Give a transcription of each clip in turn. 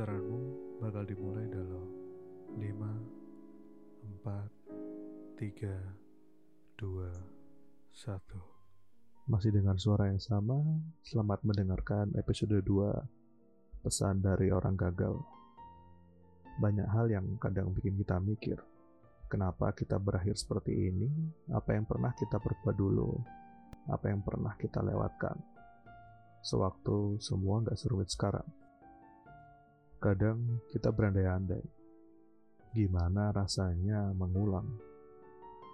Saudaramu bakal dimulai dalam 5, 4, 3, 2, 1 Masih dengan suara yang sama, selamat mendengarkan episode 2 Pesan dari orang gagal Banyak hal yang kadang bikin kita mikir Kenapa kita berakhir seperti ini? Apa yang pernah kita perbuat dulu? Apa yang pernah kita lewatkan? Sewaktu semua nggak serumit sekarang Kadang kita berandai-andai, gimana rasanya mengulang,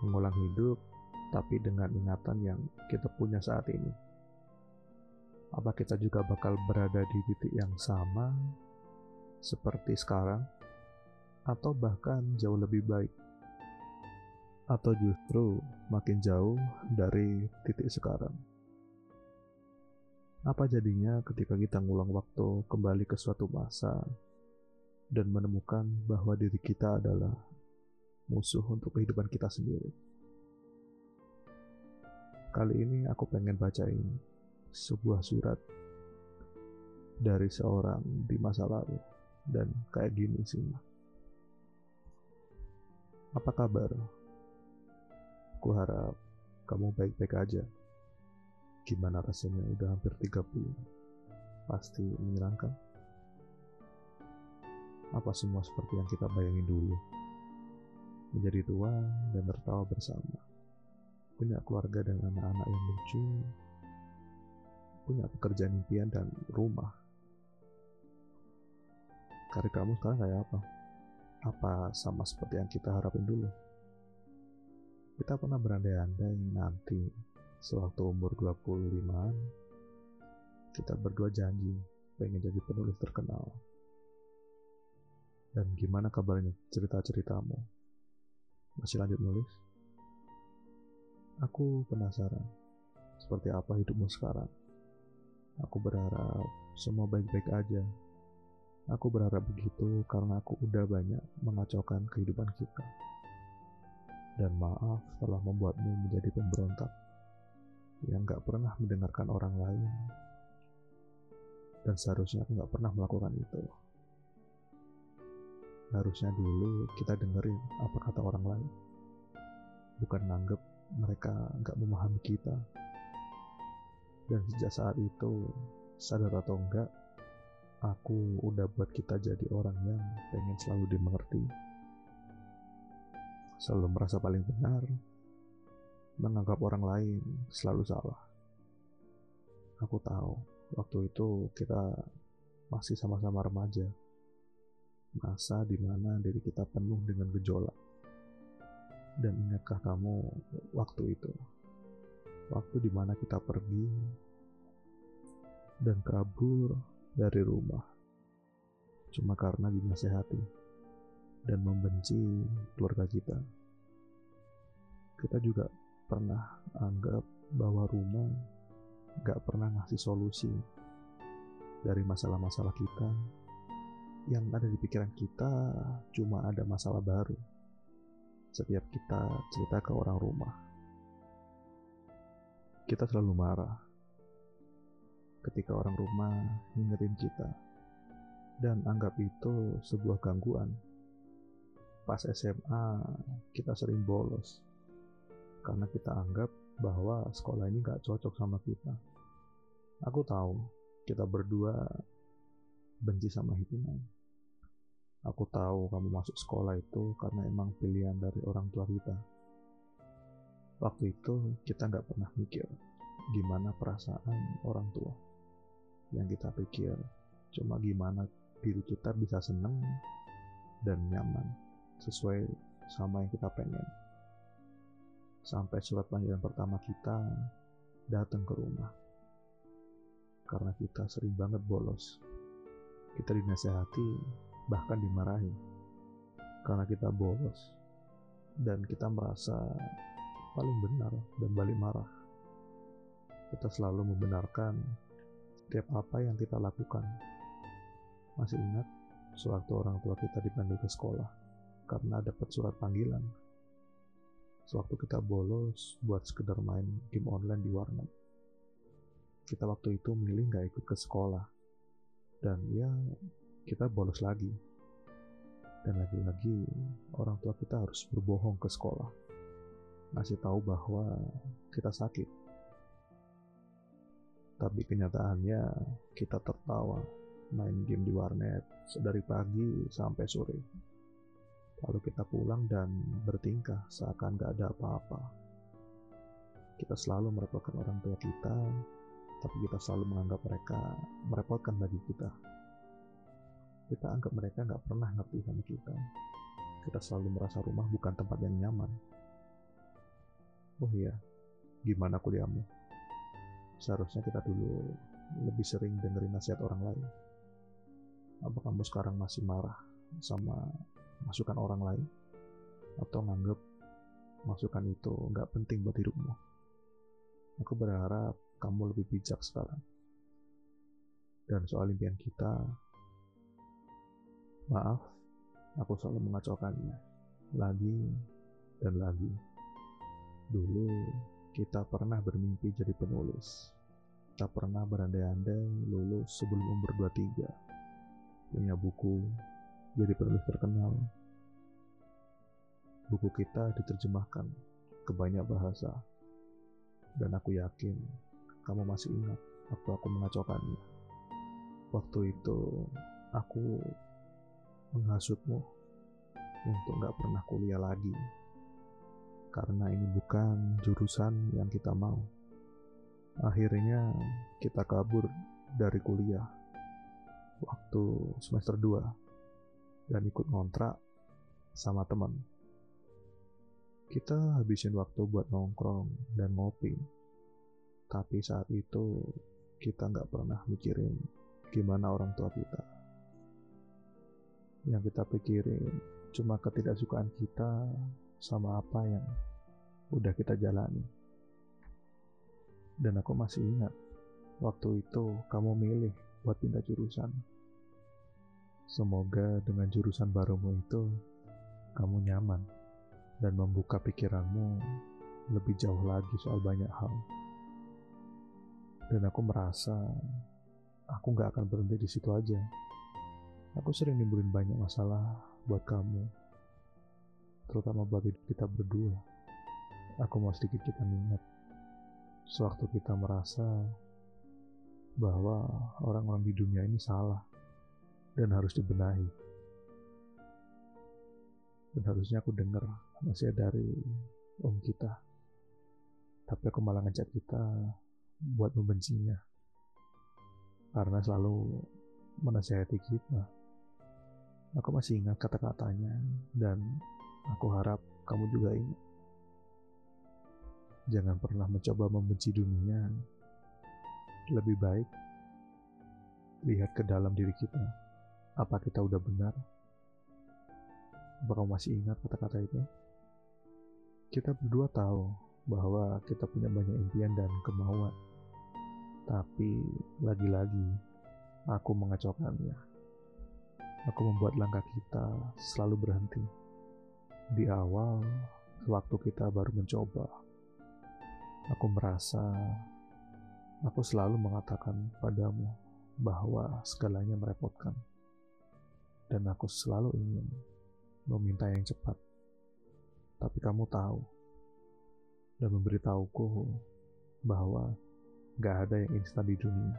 mengulang hidup, tapi dengan ingatan yang kita punya saat ini. Apa kita juga bakal berada di titik yang sama seperti sekarang, atau bahkan jauh lebih baik, atau justru makin jauh dari titik sekarang? Apa jadinya ketika kita ngulang waktu kembali ke suatu masa dan menemukan bahwa diri kita adalah musuh untuk kehidupan kita sendiri? Kali ini aku pengen bacain sebuah surat dari seorang di masa lalu dan kayak gini sih. Apa kabar? Ku harap kamu baik-baik aja. Gimana rasanya udah hampir 30? Pasti menyenangkan. Apa semua seperti yang kita bayangin dulu? Menjadi tua dan tertawa bersama. Punya keluarga dan anak-anak yang lucu. Punya pekerjaan impian dan rumah. Karir kamu sekarang kayak apa? Apa sama seperti yang kita harapin dulu? Kita pernah berandai-andai nanti Sewaktu umur 25-an, kita berdua janji pengen jadi penulis terkenal. Dan gimana kabarnya cerita-ceritamu? Masih lanjut nulis? Aku penasaran, seperti apa hidupmu sekarang? Aku berharap semua baik-baik aja. Aku berharap begitu karena aku udah banyak mengacaukan kehidupan kita. Dan maaf telah membuatmu menjadi pemberontak yang gak pernah mendengarkan orang lain. Dan seharusnya aku gak pernah melakukan itu. Harusnya dulu kita dengerin apa kata orang lain. Bukan nganggep mereka gak memahami kita. Dan sejak saat itu sadar atau enggak aku udah buat kita jadi orang yang pengen selalu dimengerti. Selalu merasa paling benar menganggap orang lain selalu salah. Aku tahu waktu itu kita masih sama-sama remaja, masa di mana diri kita penuh dengan gejolak. Dan ingatkah kamu waktu itu, waktu di mana kita pergi dan kabur dari rumah, cuma karena dinasehati dan membenci keluarga kita. Kita juga pernah anggap bahwa rumah gak pernah ngasih solusi dari masalah-masalah kita. Yang ada di pikiran kita cuma ada masalah baru. Setiap kita cerita ke orang rumah kita selalu marah ketika orang rumah ngingetin kita dan anggap itu sebuah gangguan. Pas SMA kita sering bolos karena kita anggap bahwa sekolah ini gak cocok sama kita. Aku tahu kita berdua benci sama hitungan. Aku tahu kamu masuk sekolah itu karena emang pilihan dari orang tua kita. Waktu itu kita nggak pernah mikir gimana perasaan orang tua. Yang kita pikir cuma gimana diri kita bisa seneng dan nyaman sesuai sama yang kita pengen sampai surat panggilan pertama kita datang ke rumah. Karena kita sering banget bolos. Kita dinasehati, bahkan dimarahi. Karena kita bolos. Dan kita merasa paling benar dan balik marah. Kita selalu membenarkan setiap apa yang kita lakukan. Masih ingat sewaktu orang tua kita dipanggil ke sekolah karena dapat surat panggilan sewaktu kita bolos buat sekedar main game online di warnet. Kita waktu itu milih nggak ikut ke sekolah. Dan ya, kita bolos lagi. Dan lagi-lagi orang tua kita harus berbohong ke sekolah. Ngasih tahu bahwa kita sakit. Tapi kenyataannya kita tertawa main game di warnet dari pagi sampai sore. Lalu kita pulang dan bertingkah seakan gak ada apa-apa. Kita selalu merepotkan orang tua kita, tapi kita selalu menganggap mereka merepotkan bagi kita. Kita anggap mereka gak pernah ngerti sama kita. Kita selalu merasa rumah bukan tempat yang nyaman. Oh iya, gimana kuliahmu? Seharusnya kita dulu lebih sering dengerin nasihat orang lain. Apa kamu sekarang masih marah sama masukan orang lain atau nganggep masukan itu nggak penting buat hidupmu. Aku berharap kamu lebih bijak sekarang. Dan soal impian kita, maaf, aku selalu mengacaukannya lagi dan lagi. Dulu kita pernah bermimpi jadi penulis. Kita pernah berandai-andai lulus sebelum umur 23. Punya buku, jadi penulis terkenal. Buku kita diterjemahkan ke banyak bahasa, dan aku yakin kamu masih ingat waktu aku mengacaukannya. Waktu itu aku menghasutmu untuk gak pernah kuliah lagi, karena ini bukan jurusan yang kita mau. Akhirnya kita kabur dari kuliah waktu semester 2 dan ikut ngontrak sama teman. Kita habisin waktu buat nongkrong dan ngopi. Tapi saat itu kita nggak pernah mikirin gimana orang tua kita. Yang kita pikirin cuma ketidaksukaan kita sama apa yang udah kita jalani. Dan aku masih ingat waktu itu kamu milih buat pindah jurusan. Semoga dengan jurusan barumu itu kamu nyaman dan membuka pikiranmu lebih jauh lagi soal banyak hal. Dan aku merasa aku gak akan berhenti di situ aja. Aku sering nimbulin banyak masalah buat kamu, terutama buat hidup kita berdua. Aku mau sedikit kita ingat, sewaktu kita merasa bahwa orang-orang di dunia ini salah dan harus dibenahi. Dan harusnya aku dengar nasihat dari om kita. Tapi aku malah ngajak kita buat membencinya. Karena selalu menasihati kita. Aku masih ingat kata-katanya dan aku harap kamu juga ingat. Jangan pernah mencoba membenci dunia. Lebih baik lihat ke dalam diri kita. Apa kita udah benar? Apa kamu masih ingat kata-kata itu? Kita berdua tahu bahwa kita punya banyak impian dan kemauan. Tapi lagi-lagi aku mengacaukannya. Aku membuat langkah kita selalu berhenti. Di awal, waktu kita baru mencoba, aku merasa aku selalu mengatakan padamu bahwa segalanya merepotkan dan aku selalu ingin meminta yang cepat. Tapi kamu tahu dan memberitahuku bahwa gak ada yang instan di dunia.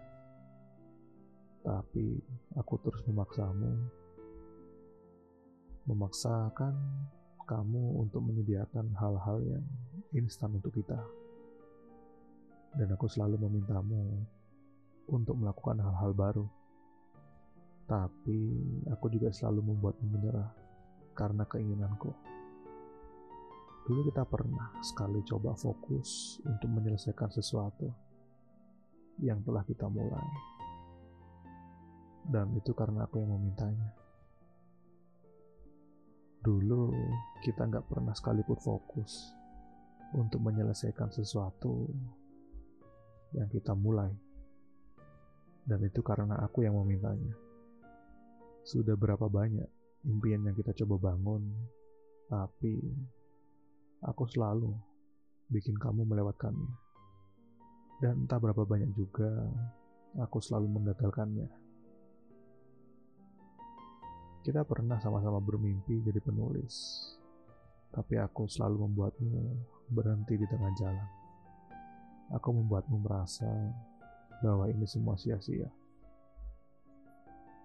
Tapi aku terus memaksamu, memaksakan kamu untuk menyediakan hal-hal yang instan untuk kita. Dan aku selalu memintamu untuk melakukan hal-hal baru tapi aku juga selalu membuatmu menyerah karena keinginanku. Dulu kita pernah sekali coba fokus untuk menyelesaikan sesuatu yang telah kita mulai. Dan itu karena aku yang memintanya. Dulu kita nggak pernah sekalipun fokus untuk menyelesaikan sesuatu yang kita mulai. Dan itu karena aku yang memintanya. Sudah berapa banyak impian yang kita coba bangun, tapi aku selalu bikin kamu melewatkannya. Dan entah berapa banyak juga aku selalu menggagalkannya. Kita pernah sama-sama bermimpi jadi penulis, tapi aku selalu membuatmu berhenti di tengah jalan. Aku membuatmu merasa bahwa ini semua sia-sia.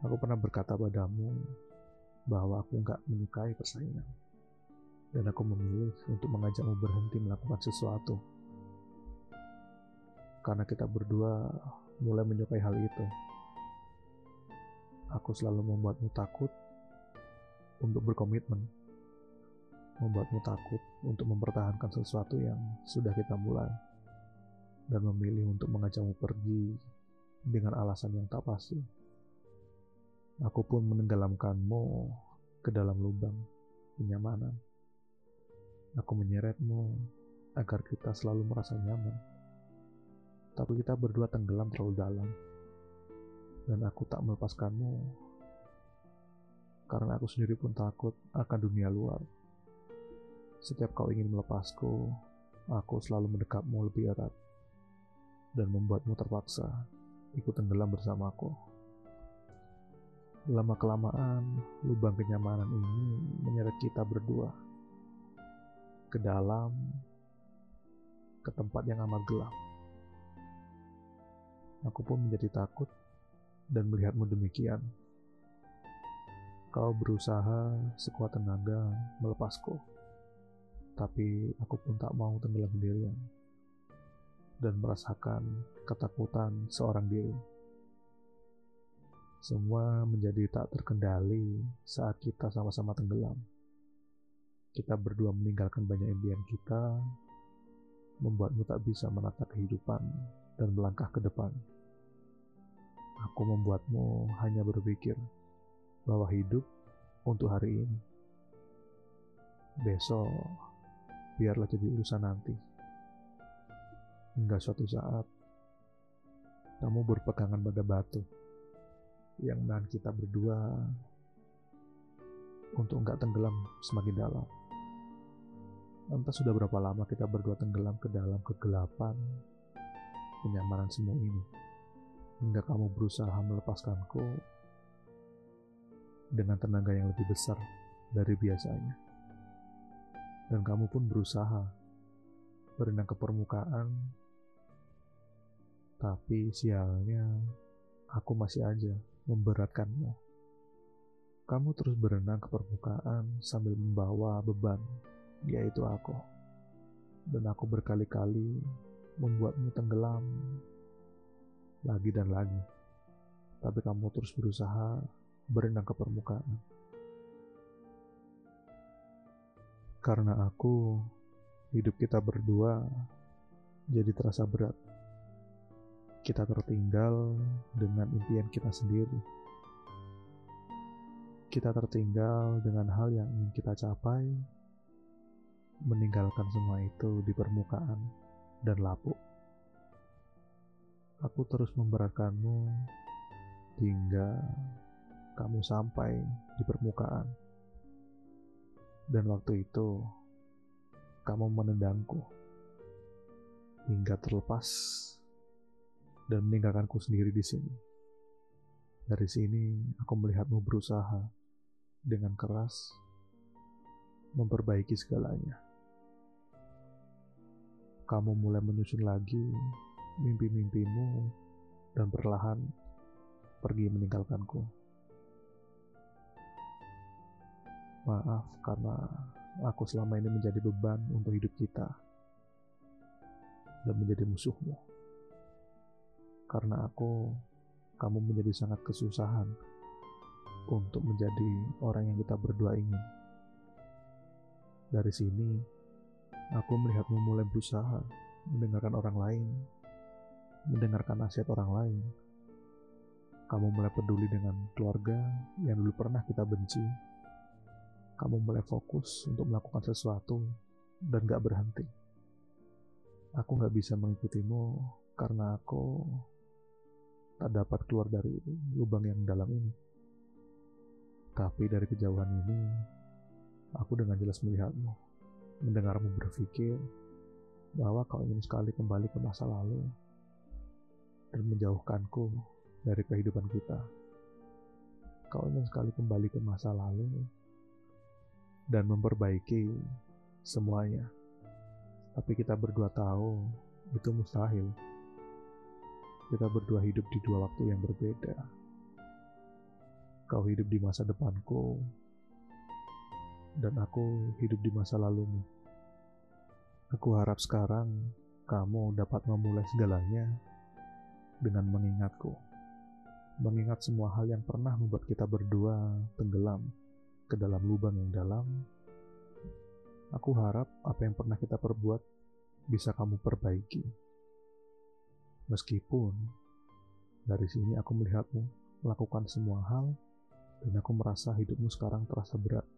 Aku pernah berkata padamu bahwa aku nggak menyukai persaingan, dan aku memilih untuk mengajakmu berhenti melakukan sesuatu. Karena kita berdua mulai menyukai hal itu. Aku selalu membuatmu takut untuk berkomitmen, membuatmu takut untuk mempertahankan sesuatu yang sudah kita mulai, dan memilih untuk mengajakmu pergi dengan alasan yang tak pasti. Aku pun menenggelamkanmu ke dalam lubang kenyamanan. Aku menyeretmu agar kita selalu merasa nyaman. Tapi kita berdua tenggelam terlalu dalam. Dan aku tak melepaskanmu karena aku sendiri pun takut akan dunia luar. Setiap kau ingin melepasku, aku selalu mendekapmu lebih erat dan membuatmu terpaksa ikut tenggelam bersamaku. Lama-kelamaan, lubang kenyamanan ini menyeret kita berdua ke dalam, ke tempat yang amat gelap. Aku pun menjadi takut dan melihatmu demikian. Kau berusaha sekuat tenaga melepasku, tapi aku pun tak mau tenggelam sendirian dan merasakan ketakutan seorang diri. Semua menjadi tak terkendali saat kita sama-sama tenggelam. Kita berdua meninggalkan banyak impian kita, membuatmu tak bisa menata kehidupan dan melangkah ke depan. Aku membuatmu hanya berpikir bahwa hidup untuk hari ini. Besok, biarlah jadi urusan nanti. Hingga suatu saat, kamu berpegangan pada batu yang menahan kita berdua untuk enggak tenggelam semakin dalam. Entah sudah berapa lama kita berdua tenggelam ke dalam kegelapan, kenyamanan semua ini, hingga kamu berusaha melepaskanku dengan tenaga yang lebih besar dari biasanya. Dan kamu pun berusaha berenang ke permukaan, tapi sialnya aku masih aja memberatkanmu. Kamu terus berenang ke permukaan sambil membawa beban, yaitu aku. Dan aku berkali-kali membuatmu tenggelam lagi dan lagi. Tapi kamu terus berusaha berenang ke permukaan. Karena aku, hidup kita berdua jadi terasa berat. Kita tertinggal dengan impian kita sendiri. Kita tertinggal dengan hal yang ingin kita capai, meninggalkan semua itu di permukaan dan lapuk. Aku terus memberatkanmu hingga kamu sampai di permukaan. Dan waktu itu, kamu menendangku hingga terlepas dan meninggalkanku sendiri di sini. Dari sini, aku melihatmu berusaha dengan keras memperbaiki segalanya. Kamu mulai menyusun lagi mimpi-mimpimu dan perlahan pergi meninggalkanku. Maaf karena aku selama ini menjadi beban untuk hidup kita dan menjadi musuhmu. Karena aku, kamu menjadi sangat kesusahan untuk menjadi orang yang kita berdua ingin. Dari sini, aku melihatmu mulai berusaha mendengarkan orang lain, mendengarkan nasihat orang lain. Kamu mulai peduli dengan keluarga yang dulu pernah kita benci kamu mulai fokus untuk melakukan sesuatu dan gak berhenti. Aku gak bisa mengikutimu karena aku tak dapat keluar dari lubang yang dalam ini. Tapi dari kejauhan ini, aku dengan jelas melihatmu, mendengarmu berpikir bahwa kau ingin sekali kembali ke masa lalu dan menjauhkanku dari kehidupan kita. kau ingin sekali kembali ke masa lalu dan memperbaiki semuanya. Tapi kita berdua tahu itu mustahil. Kita berdua hidup di dua waktu yang berbeda. Kau hidup di masa depanku, dan aku hidup di masa lalumu. Aku harap sekarang kamu dapat memulai segalanya dengan mengingatku. Mengingat semua hal yang pernah membuat kita berdua tenggelam ke dalam lubang yang dalam. Aku harap apa yang pernah kita perbuat bisa kamu perbaiki. Meskipun dari sini aku melihatmu melakukan semua hal dan aku merasa hidupmu sekarang terasa berat.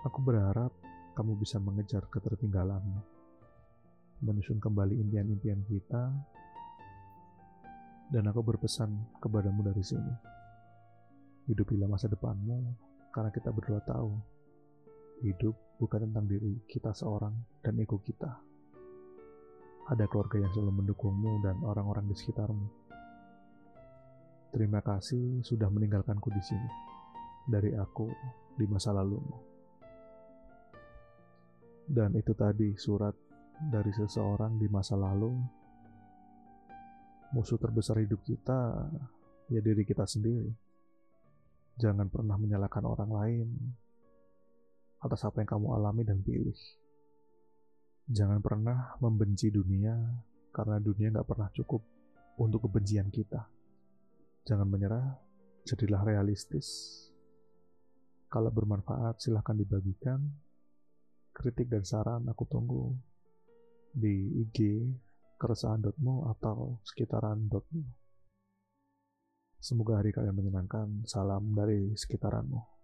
Aku berharap kamu bisa mengejar ketertinggalanmu, menyusun kembali impian-impian kita, dan aku berpesan kepadamu dari sini. Hidupilah masa depanmu, karena kita berdua tahu, hidup bukan tentang diri kita seorang dan ego kita. Ada keluarga yang selalu mendukungmu dan orang-orang di sekitarmu. Terima kasih sudah meninggalkanku di sini, dari aku di masa lalumu. Dan itu tadi surat dari seseorang di masa lalu. Musuh terbesar hidup kita ya diri kita sendiri. Jangan pernah menyalahkan orang lain atas apa yang kamu alami dan pilih. Jangan pernah membenci dunia karena dunia nggak pernah cukup untuk kebencian kita. Jangan menyerah, jadilah realistis. Kalau bermanfaat silahkan dibagikan kritik dan saran aku tunggu di IG keresahan.mu atau sekitaran.mu. Semoga hari kalian menyenangkan. Salam dari sekitaranmu.